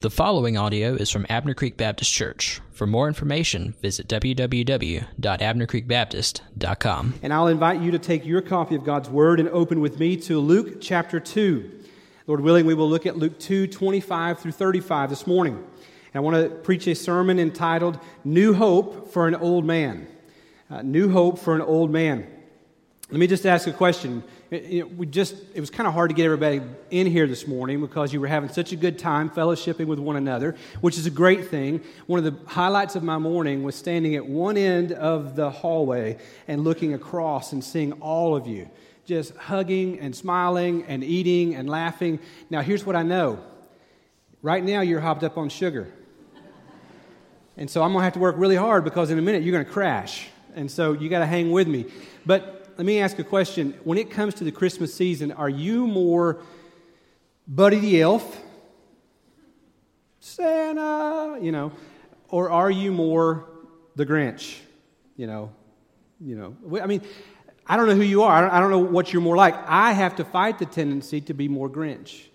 The following audio is from Abner Creek Baptist Church. For more information, visit www.abnercreekbaptist.com. And I'll invite you to take your copy of God's Word and open with me to Luke chapter 2. Lord willing, we will look at Luke 2 25 through 35 this morning. And I want to preach a sermon entitled New Hope for an Old Man. Uh, New Hope for an Old Man. Let me just ask a question. It, we just, it was kind of hard to get everybody in here this morning because you were having such a good time fellowshipping with one another, which is a great thing. One of the highlights of my morning was standing at one end of the hallway and looking across and seeing all of you just hugging and smiling and eating and laughing. Now, here's what I know right now, you're hopped up on sugar. And so I'm going to have to work really hard because in a minute you're going to crash. And so you got to hang with me. But let me ask a question. When it comes to the Christmas season, are you more Buddy the Elf, Santa, you know, or are you more the Grinch, you know, you know? I mean, I don't know who you are. I don't know what you're more like. I have to fight the tendency to be more Grinch,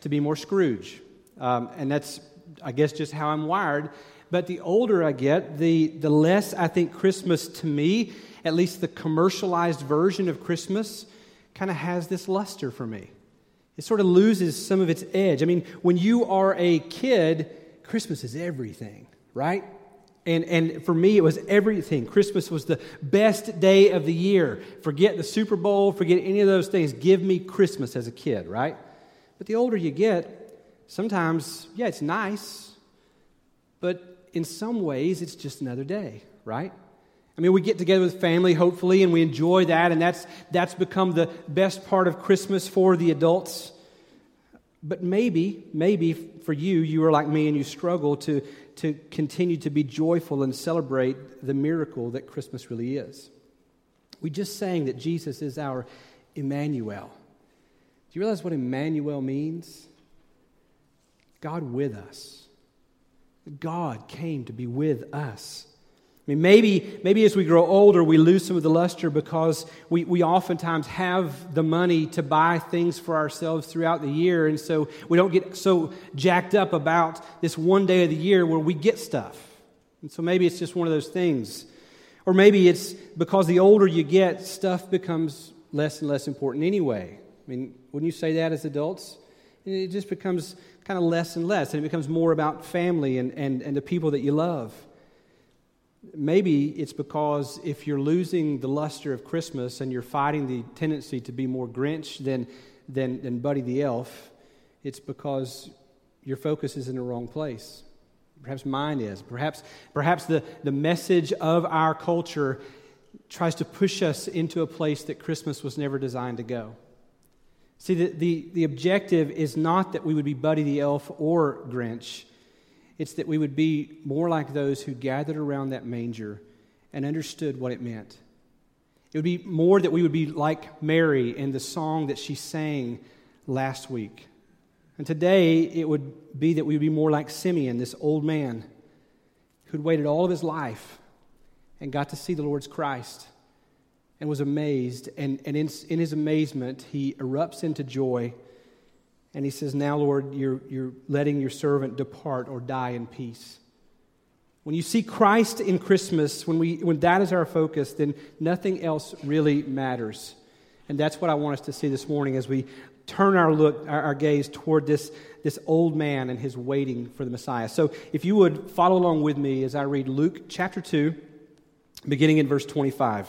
to be more Scrooge, um, and that's, I guess, just how I'm wired. But the older I get, the, the less I think Christmas to me at least the commercialized version of Christmas, kind of has this luster for me. It sort of loses some of its edge. I mean, when you are a kid, Christmas is everything, right? And, and for me, it was everything. Christmas was the best day of the year. Forget the Super Bowl, forget any of those things. Give me Christmas as a kid, right? But the older you get, sometimes, yeah, it's nice, but in some ways, it's just another day, right? I mean, we get together with family, hopefully, and we enjoy that, and that's, that's become the best part of Christmas for the adults. But maybe, maybe for you, you are like me and you struggle to, to continue to be joyful and celebrate the miracle that Christmas really is. We just sang that Jesus is our Emmanuel. Do you realize what Emmanuel means? God with us. God came to be with us. I mean, maybe, maybe as we grow older, we lose some of the luster because we, we oftentimes have the money to buy things for ourselves throughout the year. And so we don't get so jacked up about this one day of the year where we get stuff. And so maybe it's just one of those things. Or maybe it's because the older you get, stuff becomes less and less important anyway. I mean, wouldn't you say that as adults? It just becomes kind of less and less, and it becomes more about family and, and, and the people that you love. Maybe it's because if you're losing the luster of Christmas and you're fighting the tendency to be more Grinch than, than, than Buddy the Elf, it's because your focus is in the wrong place. Perhaps mine is. Perhaps, perhaps the, the message of our culture tries to push us into a place that Christmas was never designed to go. See, the, the, the objective is not that we would be Buddy the Elf or Grinch. It's that we would be more like those who gathered around that manger and understood what it meant. It would be more that we would be like Mary in the song that she sang last week. And today, it would be that we would be more like Simeon, this old man who'd waited all of his life and got to see the Lord's Christ and was amazed. And, and in, in his amazement, he erupts into joy and he says, Now, Lord, you're, you're letting your servant depart or die in peace. When you see Christ in Christmas, when, we, when that is our focus, then nothing else really matters. And that's what I want us to see this morning as we turn our look, our, our gaze toward this, this old man and his waiting for the Messiah. So if you would follow along with me as I read Luke chapter 2, beginning in verse 25.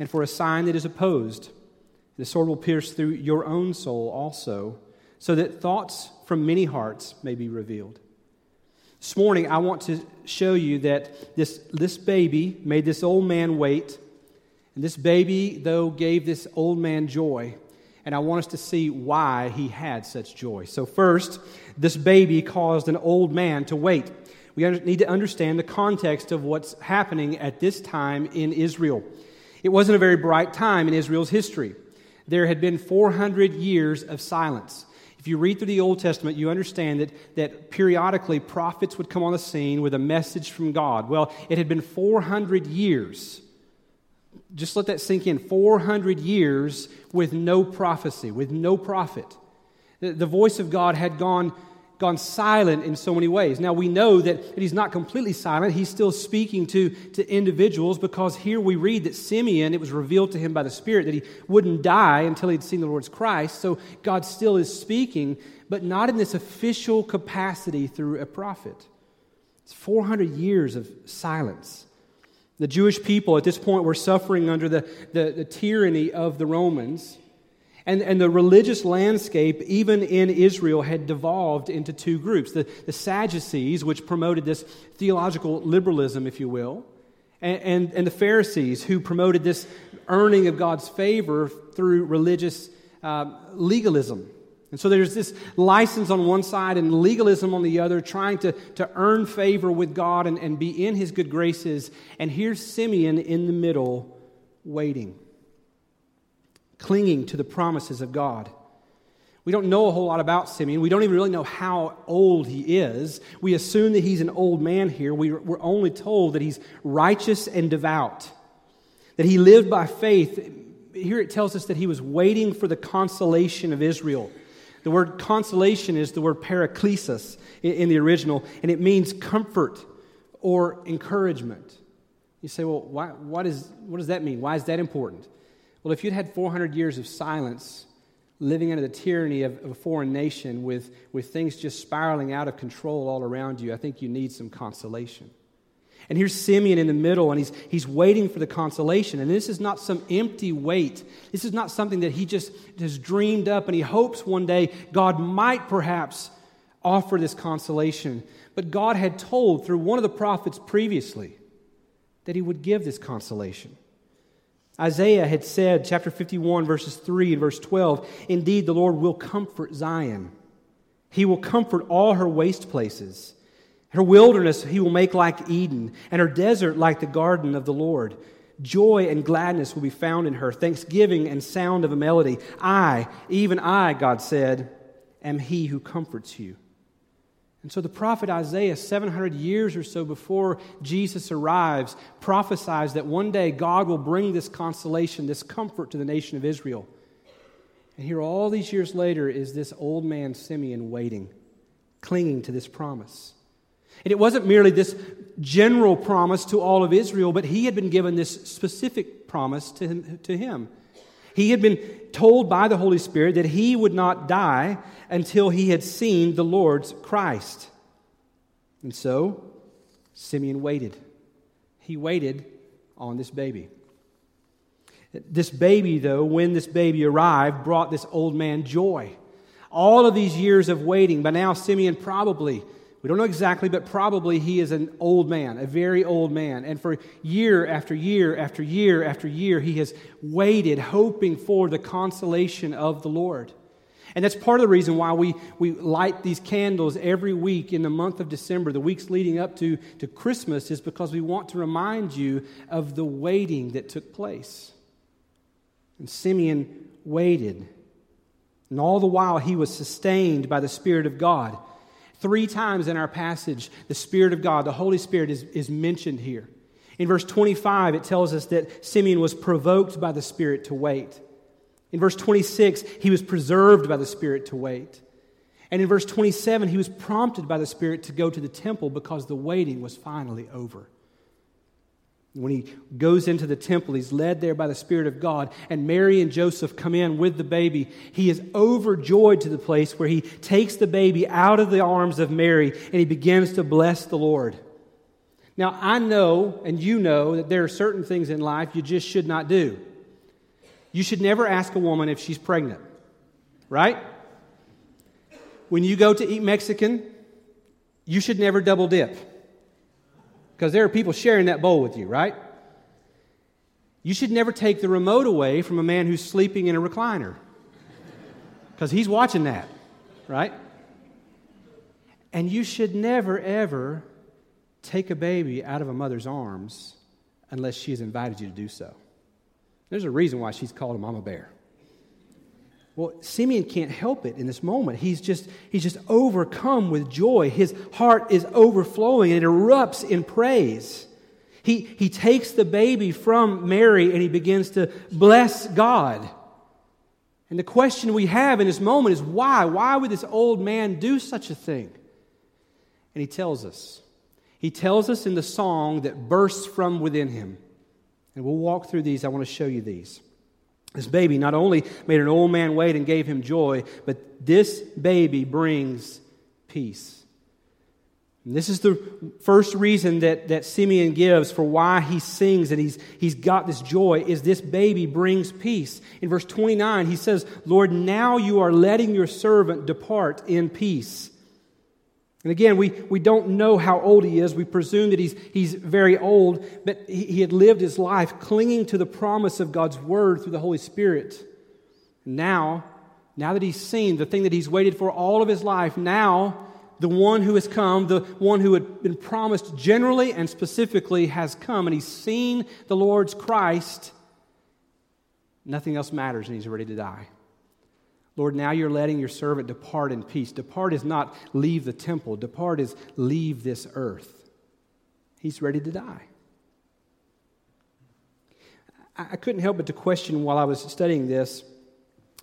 and for a sign that is opposed. The sword will pierce through your own soul also, so that thoughts from many hearts may be revealed. This morning, I want to show you that this, this baby made this old man wait, and this baby, though, gave this old man joy and I want us to see why he had such joy. So, first, this baby caused an old man to wait. We need to understand the context of what's happening at this time in Israel. It wasn't a very bright time in Israel's history. There had been 400 years of silence. If you read through the Old Testament, you understand that, that periodically prophets would come on the scene with a message from God. Well, it had been 400 years just let that sink in 400 years with no prophecy, with no prophet. The, the voice of God had gone, gone silent in so many ways. Now we know that, he's not completely silent. He's still speaking to, to individuals because here we read that Simeon, it was revealed to him by the Spirit that he wouldn't die until he'd seen the Lord's Christ. So God still is speaking, but not in this official capacity through a prophet. It's 400 years of silence. The Jewish people at this point were suffering under the, the, the, tyranny of the Romans. And, and the religious landscape, even in Israel, had devolved into two groups the, the Sadducees, which promoted this theological liberalism, if you will, and, and, and the Pharisees, who promoted this earning of God's favor through religious uh, legalism. And so there's this license on one side and legalism on the other, trying to, to earn favor with God and, and be in his good graces. And here's Simeon in the middle, waiting, clinging to the promises of God. We don't know a whole lot about Simeon. We don't even really know how old he is. We assume that he's an old man here. We, we're only told that he's righteous and devout, that he lived by faith. Here it tells us that he was waiting for the consolation of Israel. The word consolation is the word paraklesis in the original, and it means comfort or encouragement. You say, well, why, what, is, what does that mean? Why is that important? Well, if you'd had 400 years of silence, living under the tyranny of, of a foreign nation with, with things just spiraling out of control all around you, I think you need some consolation. And here's Simeon in the middle, and he's, he's waiting for the consolation. And this is not some empty wait. This is not something that he just has dreamed up, and he hopes one day God might perhaps offer this consolation. But God had told through one of the prophets previously that he would give this consolation. Isaiah had said, chapter 51, verses 3 and verse 12, Indeed, the Lord will comfort Zion. He will comfort all her waste places. Her wilderness he will make like Eden, and her desert like the garden of the Lord. Joy and gladness will be found in her, thanksgiving and sound of a melody. I, even I, God said, am he who comforts you. And so the prophet Isaiah, 700 years or so before Jesus arrives, prophesies that one day God will bring this consolation, this comfort to the nation of Israel. And here, all these years later, is this old man Simeon waiting, clinging to this promise. And it wasn't merely this general promise to all of Israel, but he had been given this specific promise to him. To him. He had been told by the Holy Spirit that he would not die until he had seen the Lord's Christ. And so, Simeon waited. He waited on this baby. This baby, though, when this baby arrived, brought this old man joy. All of these years of waiting, but now Simeon probably we don't know exactly, but probably he is an old man, a very old man. And for year after year after year after year, he has waited, hoping for the consolation of the Lord. And that's part of the reason why we, we light these candles every week in the month of December, the weeks leading up to, to Christmas, is because we want to remind you of the waiting that took place. And Simeon waited. And all the while, he was sustained by the Spirit of God. Three times in our passage, the Spirit of God, the Holy Spirit, is, is mentioned here. In verse 25, it tells us that Simeon was provoked by the Spirit to wait. In verse 26, he was preserved by the Spirit to wait. And in verse 27, he was prompted by the Spirit to go to the temple because the waiting was finally over. When he goes into the temple, he's led there by the Spirit of God, and Mary and Joseph come in with the baby. He is overjoyed to the place where he takes the baby out of the arms of Mary and he begins to bless the Lord. Now, I know, and you know, that there are certain things in life you just should not do. You should never ask a woman if she's pregnant, right? When you go to eat Mexican, you should never double dip because there are people sharing that bowl with you, right? You should never take the remote away from a man who's sleeping in a recliner because he's watching that, right? And you should never, ever take a baby out of a mother's arms unless she has invited you to do so. There's a reason why she's called a mama bear. Well, Simeon can't help it in this moment. He's just, he's just overcome with joy. His heart is overflowing and it erupts in praise. He, he takes the baby from Mary and he begins to bless God. And the question we have in this moment is why? Why would this old man do such a thing? And he tells us. He tells us in the song that bursts from within him. And we'll walk through these. I want to show you these. This baby not only made an old man wait and gave him joy, but this baby brings peace. And this is the first reason that, that Simeon gives for why he sings and he's, he's got this joy is this baby brings peace. In verse 29, he says, Lord, now you are letting your servant depart in peace and again, we, we don't know how old he is. We presume that he's, he's very old, but he, he had lived his life clinging to the promise of God's word through the Holy Spirit. Now, now that he's seen the thing that he's waited for all of his life, now the one who has come, the one who had been promised generally and specifically, has come, and he's seen the Lord's Christ. Nothing else matters, and he's ready to die. Lord, now you're letting your servant depart in peace. Depart is not leave the temple, depart is leave this earth. He's ready to die. I couldn't help but to question while I was studying this.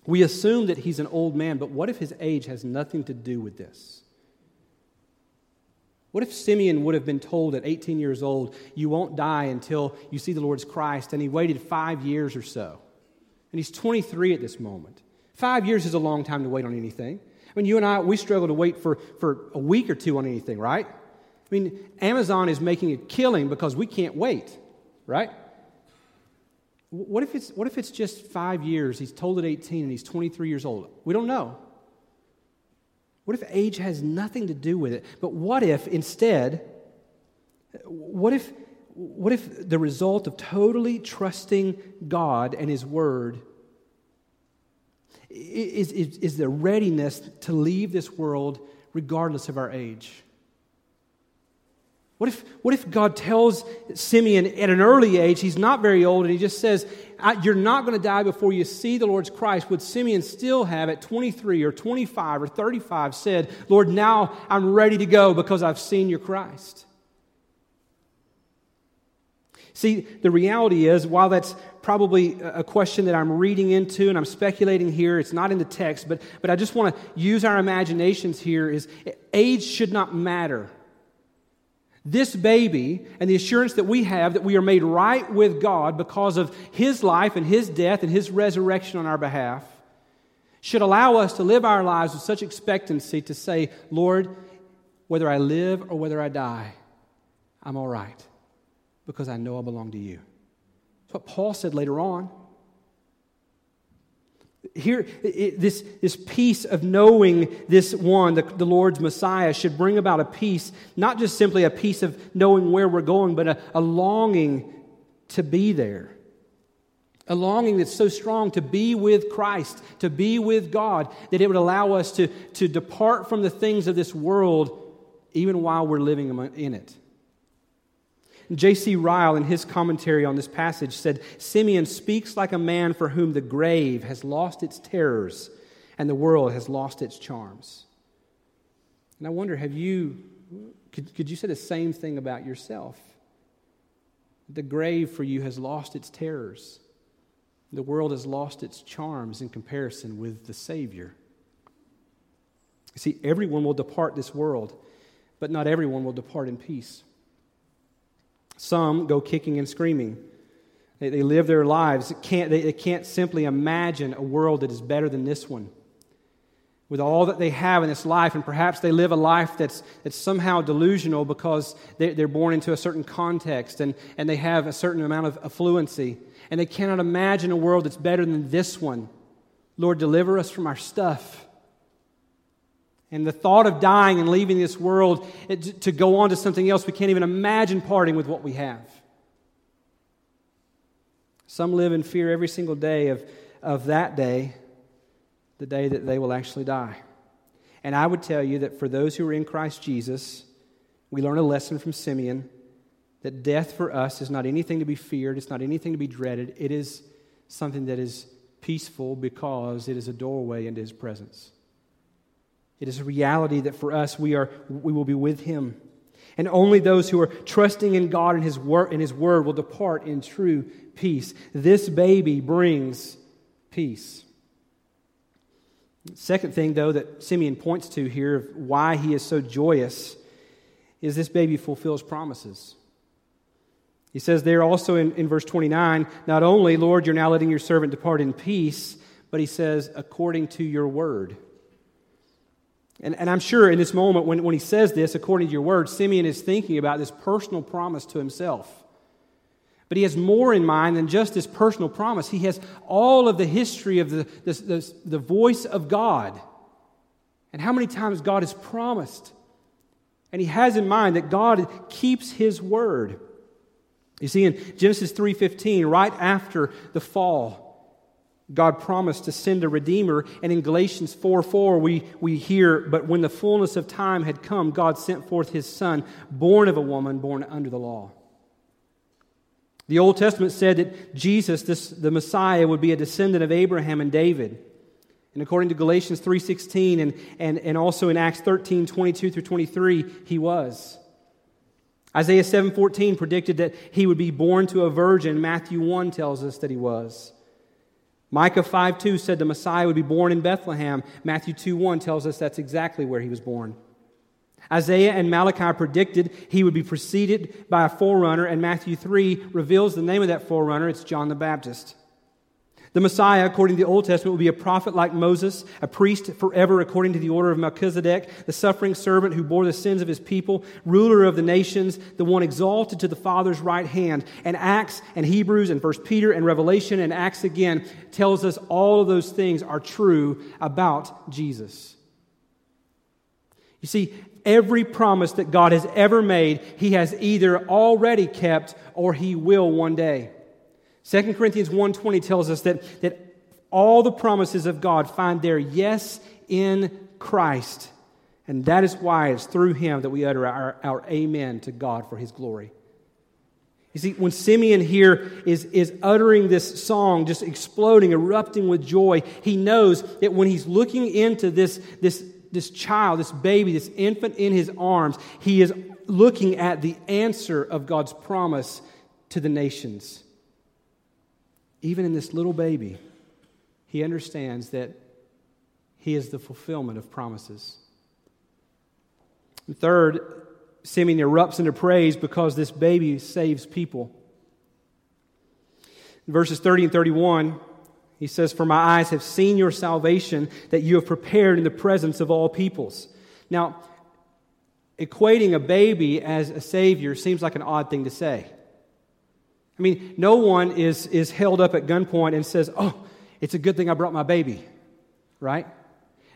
We assume that he's an old man, but what if his age has nothing to do with this? What if Simeon would have been told at 18 years old, you won't die until you see the Lord's Christ, and he waited five years or so? And he's 23 at this moment. Five years is a long time to wait on anything. I mean, you and I, we struggle to wait for, for a week or two on anything, right? I mean, Amazon is making a killing because we can't wait, right? What if it's, what if it's just five years? He's told at 18 and he's 23 years old. We don't know. What if age has nothing to do with it? But what if instead, what if, what if the result of totally trusting God and His Word is, is, is the readiness to leave this world regardless of our age. What if, what if God tells Simeon at an early age, he's not very old, and he just says, You're not going to die before you see the Lord's Christ? Would Simeon still have, at 23 or 25 or 35, said, Lord, now I'm ready to go because I've seen your Christ? See, the reality is, while that's probably a question that I'm reading into and I'm speculating here, it's not in the text, but, but I just want to use our imaginations here is age should not matter. This baby and the assurance that we have that we are made right with God because of his life and his death and his resurrection on our behalf should allow us to live our lives with such expectancy to say, Lord, whether I live or whether I die, I'm all right because I know I belong to you. That's what Paul said later on. Here, it, this, this peace of knowing this one, the, the Lord's Messiah, should bring about a peace, not just simply a peace of knowing where we're going, but a, a longing to be there. A longing that's so strong to be with Christ, to be with God, that it would allow us to, to depart from the things of this world even while we're living in it. J.C. Ryle, in his commentary on this passage, said Simeon speaks like a man for whom the grave has lost its terrors and the world has lost its charms. And I wonder, have you, could, could you say the same thing about yourself? The grave for you has lost its terrors. The world has lost its charms in comparison with the Savior. See, everyone will depart this world, but not everyone will depart in peace. Some go kicking and screaming. They, they live their lives. Can't, they, they can't simply imagine a world that is better than this one. With all that they have in this life, and perhaps they live a life that's, that's somehow delusional because they, they're born into a certain context and, and they have a certain amount of affluency, and they cannot imagine a world that's better than this one. Lord, deliver us from our stuff. And the thought of dying and leaving this world it, to go on to something else, we can't even imagine parting with what we have. Some live in fear every single day of, of that day, the day that they will actually die. And I would tell you that for those who are in Christ Jesus, we learn a lesson from Simeon that death for us is not anything to be feared, it's not anything to be dreaded. It is something that is peaceful because it is a doorway into his presence. It is a reality that for us we, are, we will be with him. And only those who are trusting in God and his, word, and his word will depart in true peace. This baby brings peace. Second thing, though, that Simeon points to here of why he is so joyous is this baby fulfills promises. He says there also in, in verse 29 not only, Lord, you're now letting your servant depart in peace, but he says, according to your word. And, and I'm sure in this moment, when, when he says this, according to your word, Simeon is thinking about this personal promise to himself. But he has more in mind than just this personal promise. He has all of the history of the, the, the, the voice of God and how many times God has promised. And he has in mind that God keeps his word. You see, in Genesis 3.15, right after the fall, God promised to send a Redeemer. And in Galatians 4 4, we, we hear, But when the fullness of time had come, God sent forth his Son, born of a woman, born under the law. The Old Testament said that Jesus, this, the Messiah, would be a descendant of Abraham and David. And according to Galatians 3.16 and, and, and also in Acts 13, 22 through 23, he was. Isaiah 7.14 predicted that he would be born to a virgin. Matthew 1 tells us that he was. Micah 5 2 said the Messiah would be born in Bethlehem. Matthew 2 1 tells us that's exactly where he was born. Isaiah and Malachi predicted he would be preceded by a forerunner, and Matthew 3 reveals the name of that forerunner. It's John the Baptist. The Messiah, according to the Old Testament, will be a prophet like Moses, a priest forever according to the order of Melchizedek, the suffering servant who bore the sins of his people, ruler of the nations, the one exalted to the Father's right hand. And Acts and Hebrews and First Peter and Revelation and Acts again tells us all of those things are true about Jesus. You see, every promise that God has ever made, he has either already kept or he will one day. 2 Corinthians 1.20 tells us that, that all the promises of God find their yes in Christ. And that is why it's through him that we utter our, our amen to God for his glory. You see, when Simeon here is, is uttering this song, just exploding, erupting with joy, he knows that when he's looking into this, this, this child, this baby, this infant in his arms, he is looking at the answer of God's promise to the nations even in this little baby, he understands that he is the fulfillment of promises. And third, Simeon erupts into praise because this baby saves people. In verses 30 and 31, he says, For my eyes have seen your salvation that you have prepared in the presence of all peoples. Now, equating a baby as a savior seems like an odd thing to say. I mean, no one is, is held up at gunpoint and says, Oh, it's a good thing I brought my baby, right?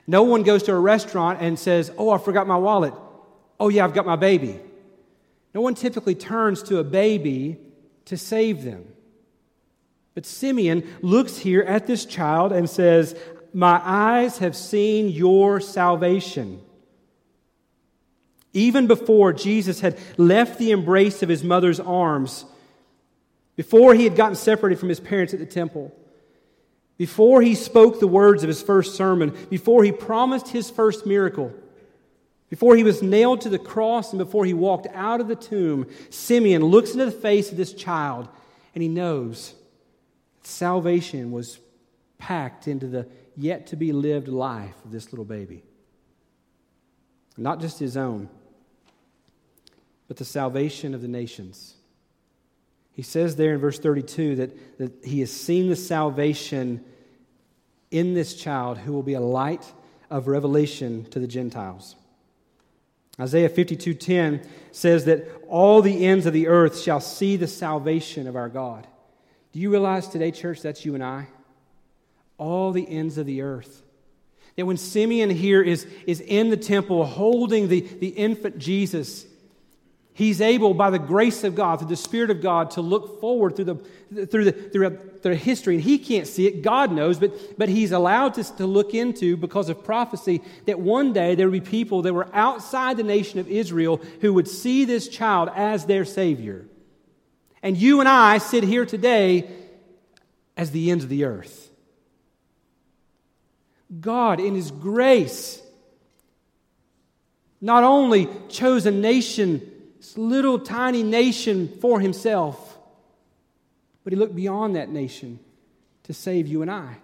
No one goes to a restaurant and says, Oh, I forgot my wallet. Oh, yeah, I've got my baby. No one typically turns to a baby to save them. But Simeon looks here at this child and says, My eyes have seen your salvation. Even before Jesus had left the embrace of his mother's arms, before he had gotten separated from his parents at the temple, before he spoke the words of his first sermon, before he promised his first miracle, before he was nailed to the cross, and before he walked out of the tomb, Simeon looks into the face of this child and he knows salvation was packed into the yet to be lived life of this little baby. Not just his own, but the salvation of the nations. He says there in verse 32 that, that he has seen the salvation in this child who will be a light of revelation to the Gentiles. Isaiah 52:10 says that all the ends of the earth shall see the salvation of our God. Do you realize today, church, that's you and I? All the ends of the earth. That when Simeon here is, is in the temple holding the, the infant Jesus, he's able, by the grace of God, through the Spirit of God, to look forward through the, through the, through the history. And he can't see it, God knows, but, but he's allowed to, to look into, because of prophecy, that one day there would be people that were outside the nation of Israel who would see this child as their Savior. And you and I sit here today as the ends of the earth. God, in His grace, not only chose a nation, this little tiny nation, for Himself, but He looked beyond that nation to save you and I.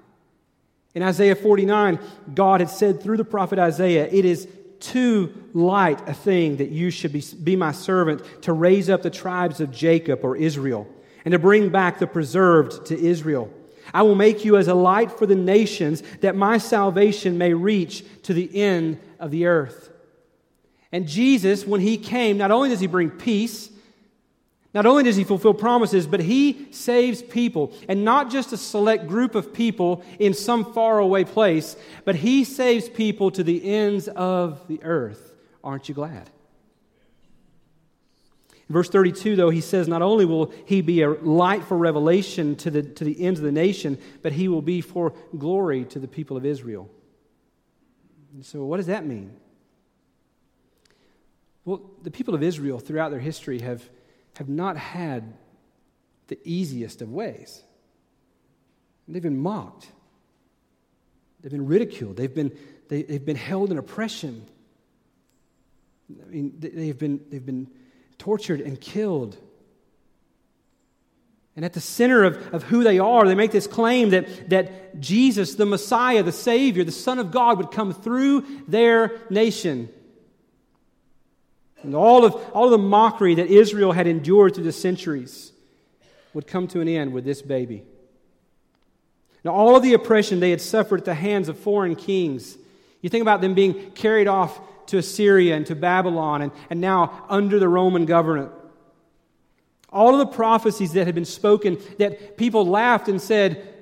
In Isaiah 49, God had said through the prophet Isaiah, It is too light a thing that you should be, be my servant to raise up the tribes of Jacob or Israel and to bring back the preserved to Israel. I will make you as a light for the nations, that my salvation may reach to the end of the earth. And Jesus, when he came, not only does he bring peace, not only does he fulfill promises, but he saves people. And not just a select group of people in some faraway place, but he saves people to the ends of the earth. Aren't you glad? verse 32, though, he says, Not only will he be a light for revelation to the, to the ends of the nation, but he will be for glory to the people of Israel. And so, what does that mean? Well, the people of Israel throughout their history have, have not had the easiest of ways. They've been mocked, they've been ridiculed, they've been, they, have been held in oppression. I mean, they've been, they've been tortured and killed. And at the center of, of who they are, they make this claim that, that Jesus, the Messiah, the Savior, the Son of God, would come through their nation. And all of, all of the mockery that Israel had endured through the centuries would come to an end with this baby. Now, all of the oppression they had suffered at the hands of foreign kings, you think about them being carried off to Assyria and to Babylon and, and now under the Roman government. All of the prophecies that had been spoken that people laughed and said,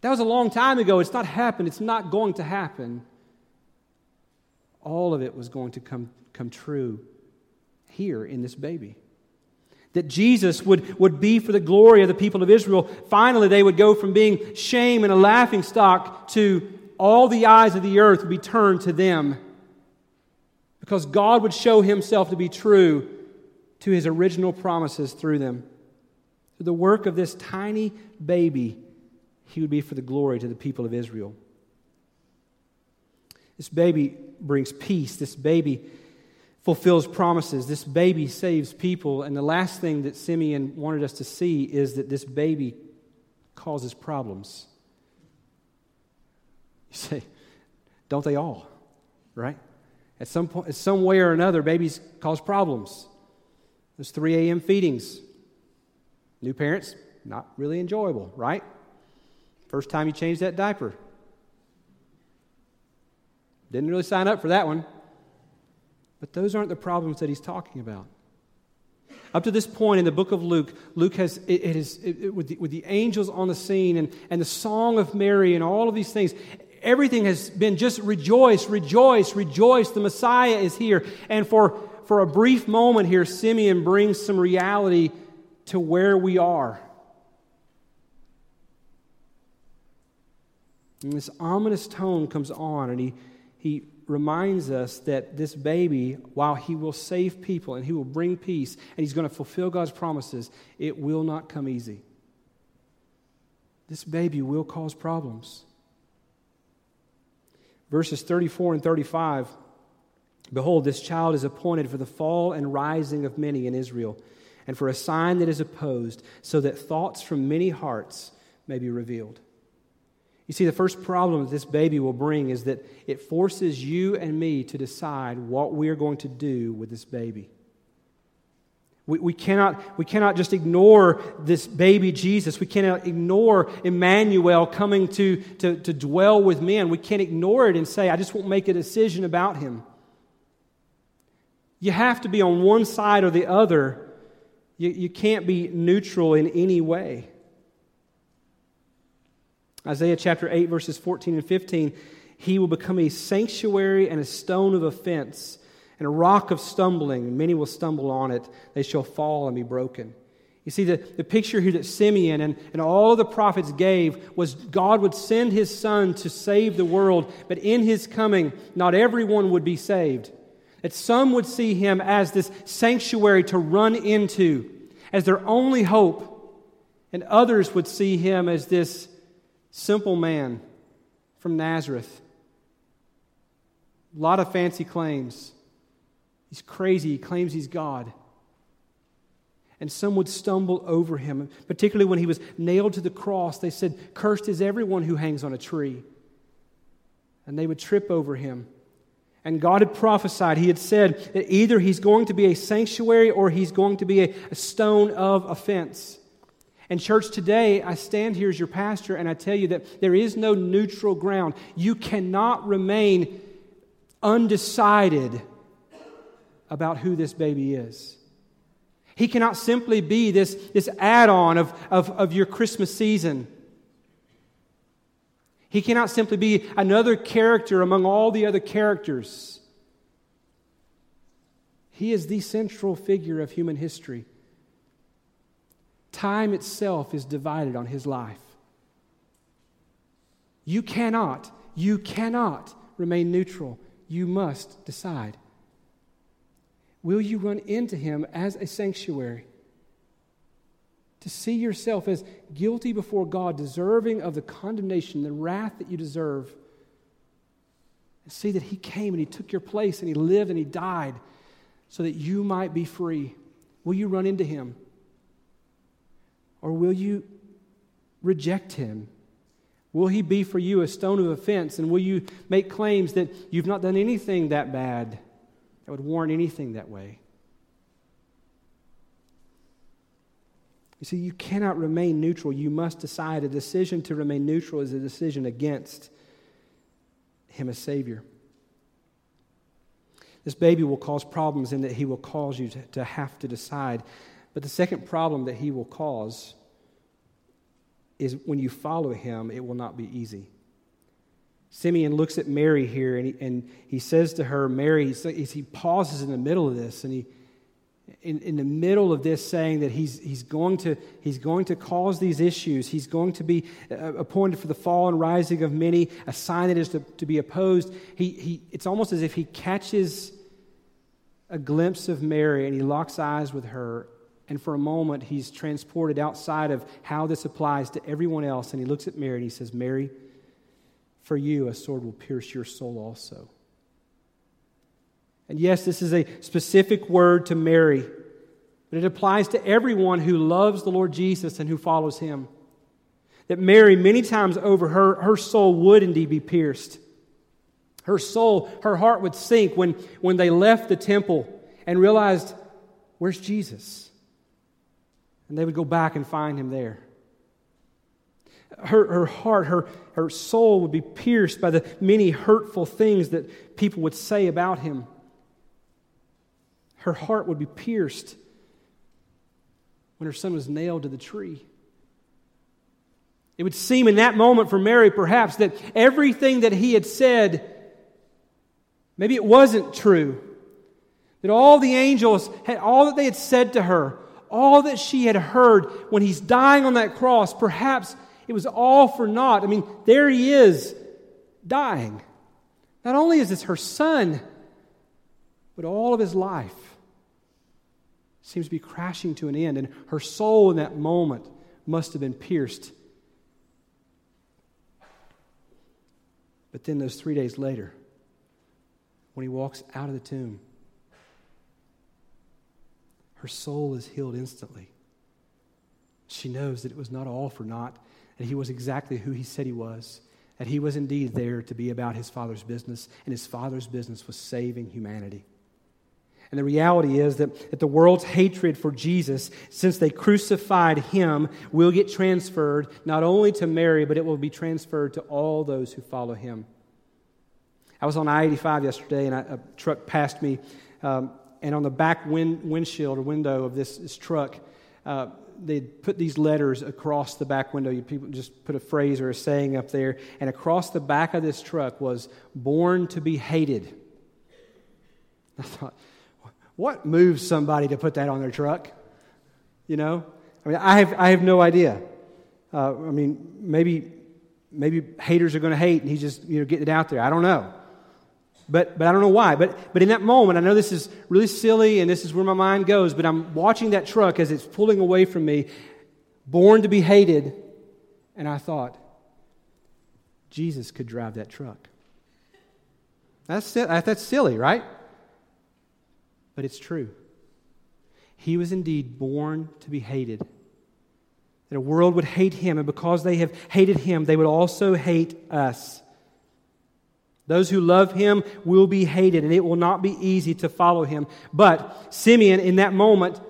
that was a long time ago. It's not happened. It's not going to happen. All of it was going to come, come true here in this baby. That Jesus would, would be for the glory of the people of Israel. Finally, they would go from being shame and a laughing stock to all the eyes of the earth would be turned to them because God would show himself to be true to his original promises through them. Through the work of this tiny baby, he would be for the glory to the people of Israel. This baby brings peace. This baby fulfills promises. This baby saves people. And the last thing that Simeon wanted us to see is that this baby causes problems. You say, don't they all? Right? At some, point, in some way or another, babies cause problems. Those 3 a.m. feedings. New parents, not really enjoyable, right? First time you change that diaper. Didn't really sign up for that one. But those aren't the problems that he's talking about. Up to this point in the book of Luke, Luke has, it, it is, it, it, with, the, with the angels on the scene and, and the song of Mary and all of these things, everything has been just rejoice, rejoice, rejoice. The Messiah is here. And for, for a brief moment here, Simeon brings some reality to where we are. And this ominous tone comes on, and he, he reminds us that this baby, while he will save people and he will bring peace and he's going to fulfill God's promises, it will not come easy. This baby will cause problems verses 34 and 35 Behold, this child is appointed for the fall and rising of many in Israel, and for a sign that is opposed, so that thoughts from many hearts may be revealed. You see, the first problem that this baby will bring is that it forces you and me to decide what we are going to do with this baby. We, we, cannot, we cannot just ignore this baby Jesus. We cannot ignore Emmanuel coming to, to, to dwell with men. We can't ignore it and say, I just won't make a decision about him. You have to be on one side or the other. You, you can't be neutral in any way. Isaiah chapter 8, verses 14 and 15 He will become a sanctuary and a stone of offense and a rock of stumbling. Many will stumble on it. They shall fall and be broken. You see, the, the picture here that Simeon and, and all the prophets gave was God would send his son to save the world, but in his coming, not everyone would be saved. That some would see him as this sanctuary to run into, as their only hope, and others would see him as this simple man from Nazareth. A lot of fancy claims. He's crazy. He claims he's God. And some would stumble over him, particularly when he was nailed to the cross. They said, Cursed is everyone who hangs on a tree. And they would trip over him. And God had prophesied, He had said that either He's going to be a sanctuary or He's going to be a, a stone of offense. And, church, today I stand here as your pastor and I tell you that there is no neutral ground. You cannot remain undecided about who this baby is. He cannot simply be this, this add on of, of, of your Christmas season. He cannot simply be another character among all the other characters. He is the central figure of human history. Time itself is divided on his life. You cannot, you cannot remain neutral. You must decide. Will you run into him as a sanctuary? To see yourself as guilty before God, deserving of the condemnation, the wrath that you deserve. And see that he came and he took your place and he lived and he died so that you might be free. Will you run into him? Or will you reject him? Will he be for you a stone of offense? And will you make claims that you've not done anything that bad? that would warrant anything that way. You see, you cannot remain neutral. You must decide. A decision to remain neutral is a decision against Him as Savior. This baby will cause problems in that He will cause you to, to have to decide. But the second problem that He will cause is when you follow Him, it will not be easy. Simeon looks at Mary here and he, and he says to her, Mary, he pauses in the middle of this and he, in, in the middle of this saying that he's, he's, going to, he's going to cause these issues. He's going to be uh, appointed for the fall and rising of many, a sign that is to, to be opposed. He, he, it's almost as if he catches a glimpse of Mary and he locks eyes with her. And for a moment, he's transported outside of how this applies to everyone else. And he looks at Mary and he says, Mary, for you, a sword will pierce your soul also. And yes, this is a specific word to Mary, but it applies to everyone who loves the Lord Jesus and who follows him. That Mary, many times over, her, her soul would indeed be pierced. Her soul, her heart would sink when, when they left the temple and realized, where's Jesus? And they would go back and find him there her, her heart, her, her soul would be pierced by the many hurtful things that people would say about him. Her heart would be pierced when her son was nailed to the tree. It would seem in that moment for Mary, perhaps, that everything that he had said, maybe it wasn't true. That all the angels had, all that they had said to her, all that she had heard when he's dying on that cross, perhaps it was all for naught. I mean, there he is dying. Not only is this her son, but all of his life seems to be crashing to an end. And her soul in that moment must have been pierced. But then, those three days later, when he walks out of the tomb, her soul is healed instantly. She knows that it was not all for naught that he was exactly who he said he was, that he was indeed there to be about his father's business, and his father's business was saving humanity. And the reality is that, that the world's hatred for Jesus, since they crucified him, will get transferred not only to Mary, but it will be transferred to all those who follow him. I was on I 85 yesterday, and a truck passed me. Um, and on the back wind, windshield or window of this, this truck, uh, they put these letters across the back window. You people just put a phrase or a saying up there, and across the back of this truck was "Born to be hated." I thought, what moves somebody to put that on their truck? You know, I mean, I have I have no idea. Uh, I mean, maybe maybe haters are going to hate, and he's just you know getting it out there. I don't know. But, but I don't know why. But, but in that moment, I know this is really silly and this is where my mind goes, but I'm watching that truck as it's pulling away from me, born to be hated. And I thought, Jesus could drive that truck. That's, that's silly, right? But it's true. He was indeed born to be hated. That a world would hate him, and because they have hated him, they would also hate us. Those who love him will be hated, and it will not be easy to follow him. But Simeon, in that moment,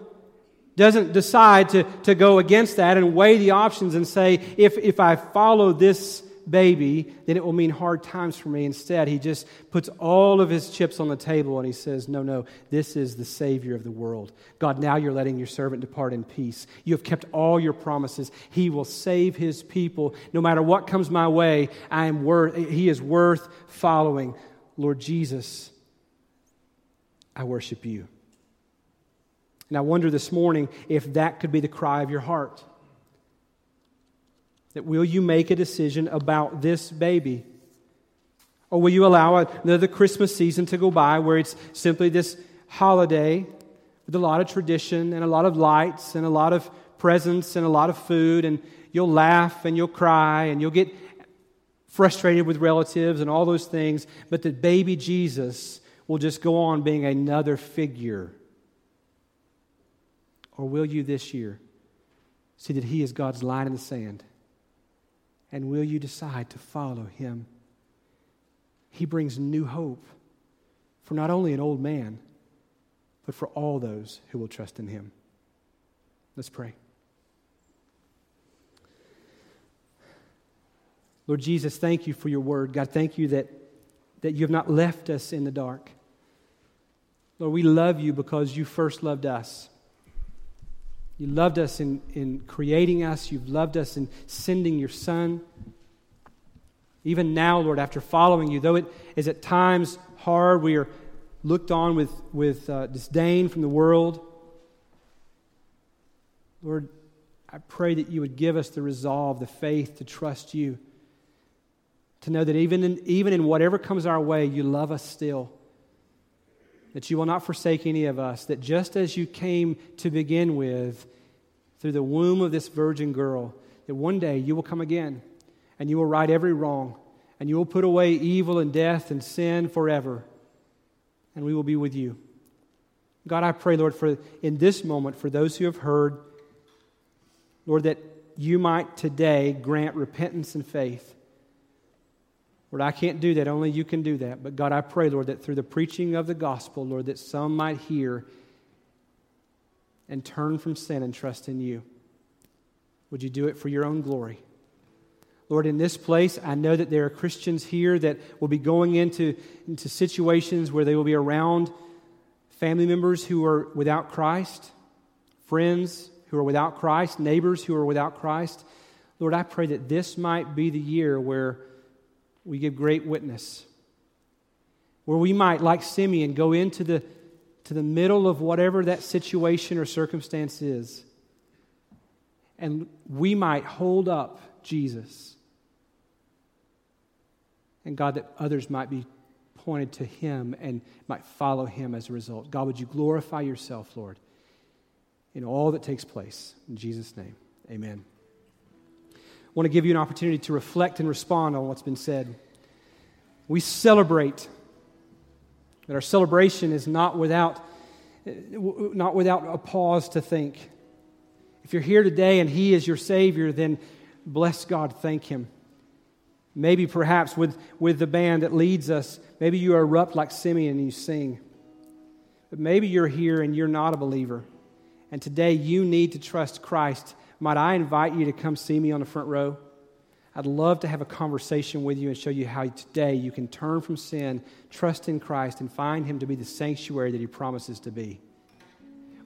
doesn't decide to, to go against that and weigh the options and say, if, if I follow this baby, then it will mean hard times for me. Instead, he just puts all of his chips on the table and he says, No, no, this is the Savior of the world. God, now you're letting your servant depart in peace. You have kept all your promises. He will save his people. No matter what comes my way, I am worth, he is worth following. Lord Jesus, I worship you. And I wonder this morning if that could be the cry of your heart. That will you make a decision about this baby? Or will you allow another Christmas season to go by where it's simply this holiday with a lot of tradition and a lot of lights and a lot of presents and a lot of food, and you'll laugh and you'll cry and you'll get frustrated with relatives and all those things, but that baby Jesus will just go on being another figure? Or will you this year see that He is God's line in the sand? And will you decide to follow him? He brings new hope for not only an old man, but for all those who will trust in him. Let's pray. Lord Jesus, thank you for your word. God, thank you that, that you have not left us in the dark. Lord, we love you because you first loved us. You loved us in, in creating us. You've loved us in sending your Son. Even now, Lord, after following you, though it is at times hard, we are looked on with, with uh, disdain from the world. Lord, I pray that you would give us the resolve, the faith to trust you, to know that even in, even in whatever comes our way, you love us still that you will not forsake any of us, that just as you came to begin with through the womb of this virgin girl, that one day you will come again and you will right every wrong and you will put away evil and death and sin forever and we will be with you. God, I pray, Lord, for in this moment, for those who have heard, Lord, that you might today grant repentance and faith Lord, I can't do that. Only you can do that. But God, I pray, Lord, that through the preaching of the gospel, Lord, that some might hear and turn from sin and trust in you. Would you do it for your own glory? Lord, in this place, I know that there are Christians here that will be going into, into situations where they will be around family members who are without Christ, friends who are without Christ, neighbors who are without Christ. Lord, I pray that this might be the year where we give great witness. Where we might, like Simeon, go into the, to the middle of whatever that situation or circumstance is, and we might hold up Jesus. And God, that others might be pointed to Him and might follow Him as a result. God, would you glorify yourself, Lord, in all that takes place. In Jesus' name, amen want to give you an opportunity to reflect and respond on what's been said. We celebrate, but our celebration is not without, not without a pause to think. If you're here today and He is your Savior, then bless God, thank Him. Maybe perhaps with, with the band that leads us, maybe you erupt like Simeon and you sing. But maybe you're here and you're not a believer. And today you need to trust Christ. Might I invite you to come see me on the front row? I'd love to have a conversation with you and show you how today you can turn from sin, trust in Christ, and find Him to be the sanctuary that He promises to be.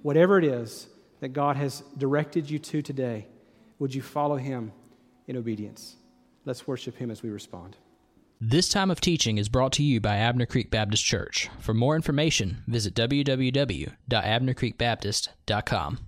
Whatever it is that God has directed you to today, would you follow Him in obedience? Let's worship Him as we respond. This time of teaching is brought to you by Abner Creek Baptist Church. For more information, visit www.abnercreekbaptist.com.